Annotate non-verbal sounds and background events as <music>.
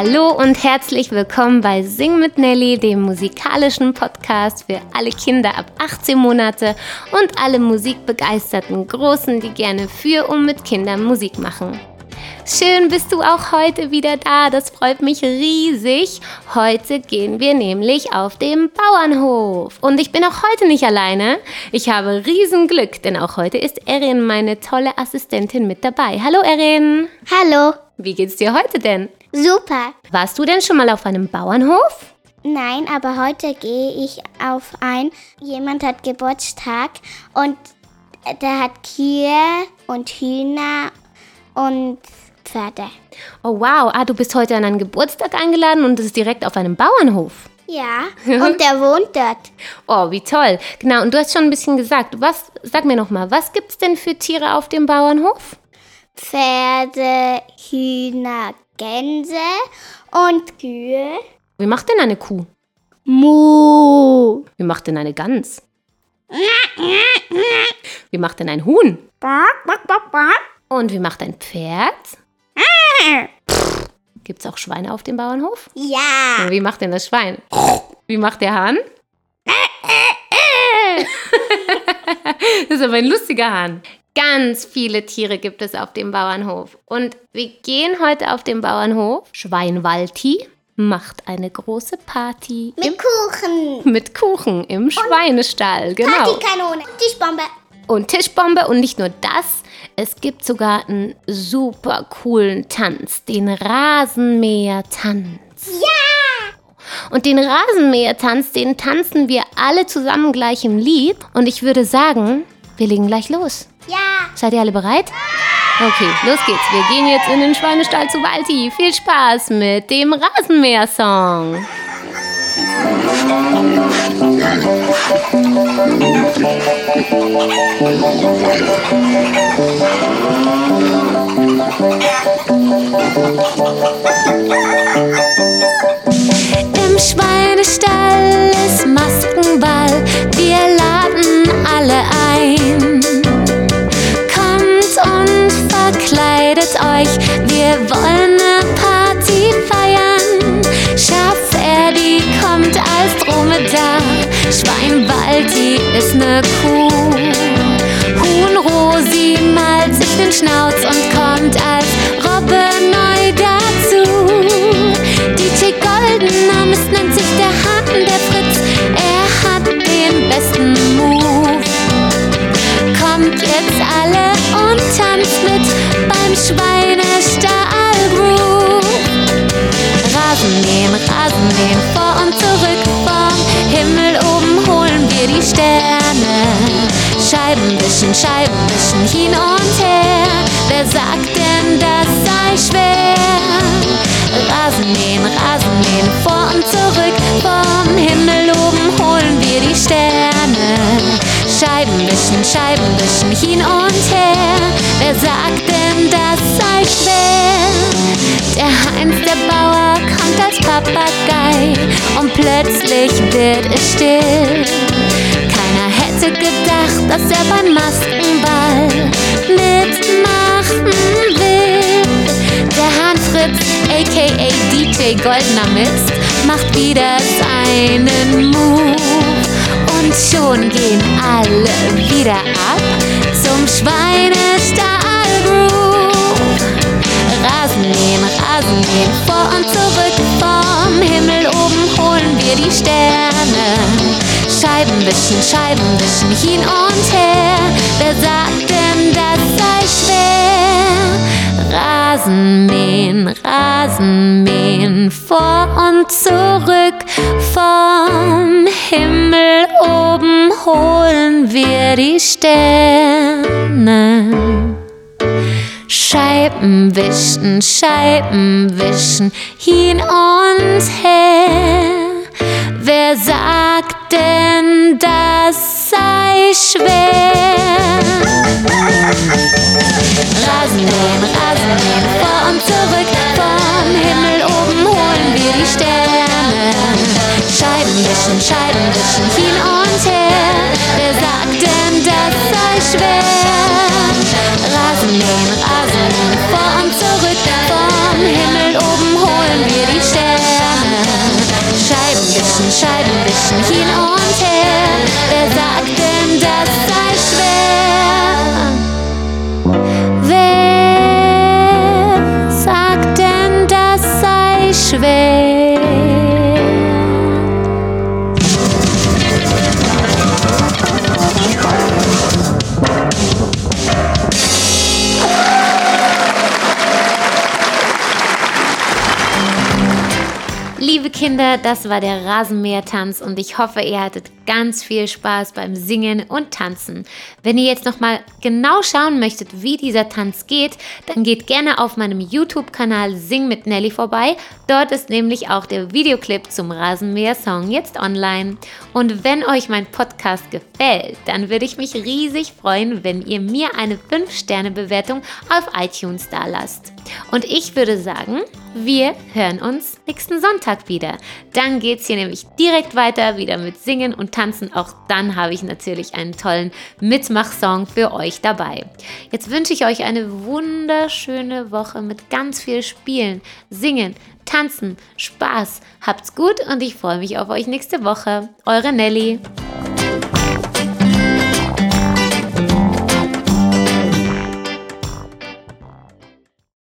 Hallo und herzlich willkommen bei Sing mit Nelly, dem musikalischen Podcast für alle Kinder ab 18 Monate und alle musikbegeisterten Großen, die gerne für und mit Kindern Musik machen. Schön bist du auch heute wieder da, das freut mich riesig. Heute gehen wir nämlich auf den Bauernhof. Und ich bin auch heute nicht alleine. Ich habe Riesenglück, denn auch heute ist Erin, meine tolle Assistentin, mit dabei. Hallo Erin. Hallo. Wie geht's dir heute denn? Super. Warst du denn schon mal auf einem Bauernhof? Nein, aber heute gehe ich auf ein. Jemand hat Geburtstag und der hat Kühe und Hühner und Pferde. Oh wow, ah, du bist heute an einen Geburtstag eingeladen und das ist direkt auf einem Bauernhof. Ja, <laughs> und der wohnt dort. Oh, wie toll. Genau, und du hast schon ein bisschen gesagt, was, sag mir nochmal, was gibt's denn für Tiere auf dem Bauernhof? Pferde, Hühner, Gänse und Kühe. Wie macht denn eine Kuh? Mu. Wie macht denn eine Gans? Wie macht denn ein Huhn? Und wie macht ein Pferd? Gibt's auch Schweine auf dem Bauernhof? Ja. Und wie macht denn das Schwein? Wie macht der Hahn? <laughs> das ist aber ein lustiger Hahn. Ganz viele Tiere gibt es auf dem Bauernhof. Und wir gehen heute auf den Bauernhof. Schweinwalti macht eine große Party. Mit Kuchen. Mit Kuchen im Schweinestall, genau. Partykanone. Tischbombe. Und Tischbombe und nicht nur das, es gibt sogar einen super coolen Tanz, den Rasenmäher-Tanz. Ja. Und den Rasenmäher-Tanz, den tanzen wir alle zusammen gleich im Lied. Und ich würde sagen, wir legen gleich los. Ja. Seid ihr alle bereit? Okay, los geht's. Wir gehen jetzt in den Schweinestall zu Walti. Viel Spaß mit dem Rasenmäher-Song. Als Dromedar. Schweinwalti ist ne Kuh. Huhn Rosi malt sich den Schnauz und kommt als Robbe neu dazu. Wischen, Scheiben wischen, hin und her. Wer sagt denn, das sei schwer? Rasenmähen, Rasenmähen, vor und zurück vom Himmel oben holen wir die Sterne. Scheiben wischen, Scheiben wischen, hin und her. Wer sagt denn, das sei schwer? Der Heinz, der Bauer, kommt als Papagei und plötzlich wird es still. Dass er beim Maskenball mitmachen will. Der Hahn Fritz, aka DJ Goldener Mist, macht wieder seinen Move. Und schon gehen alle wieder ab zum Schweinestall. Rasenmähen, Rasenmähen, vor und zurück vom Himmel oben holen wir die Sterne. Scheiben wischen, Scheiben wischen, hin und her. Wer sagt denn, das sei schwer? Rasenmähen, Rasenmähen, vor und zurück vom Himmel oben holen wir die Sterne. Scheiben wischen, Scheiben wischen, hin und her. Wer sagt denn, das sei schwer? Rasenmähen, Rasenmähen, vor und zurück vom Himmel oben holen wir die Sterne. Scheiben wischen, Scheiben wischen, hin und her. Wer sagt denn, das sei schwer? Millionen Rasen vor und zurück. Vom Himmel oben holen wir die Sterne. Scheibenwischen, Scheibenwischen, hin und Kinder, das war der Rasenmähertanz und ich hoffe, ihr hattet ganz viel Spaß beim Singen und Tanzen. Wenn ihr jetzt noch mal genau schauen möchtet, wie dieser Tanz geht, dann geht gerne auf meinem YouTube-Kanal Sing mit Nelly vorbei. Dort ist nämlich auch der Videoclip zum Rasenmäher-Song jetzt online. Und wenn euch mein Podcast gefällt, dann würde ich mich riesig freuen, wenn ihr mir eine 5-Sterne-Bewertung auf iTunes da lasst. Und ich würde sagen, wir hören uns nächsten Sonntag wieder. Dann geht es hier nämlich direkt weiter, wieder mit Singen und Tanzen. Auch dann habe ich natürlich einen tollen Mitmachsong für euch dabei. Jetzt wünsche ich euch eine wunderschöne Woche mit ganz viel Spielen, Singen, Tanzen, Spaß. Habt's gut und ich freue mich auf euch nächste Woche. Eure Nelly.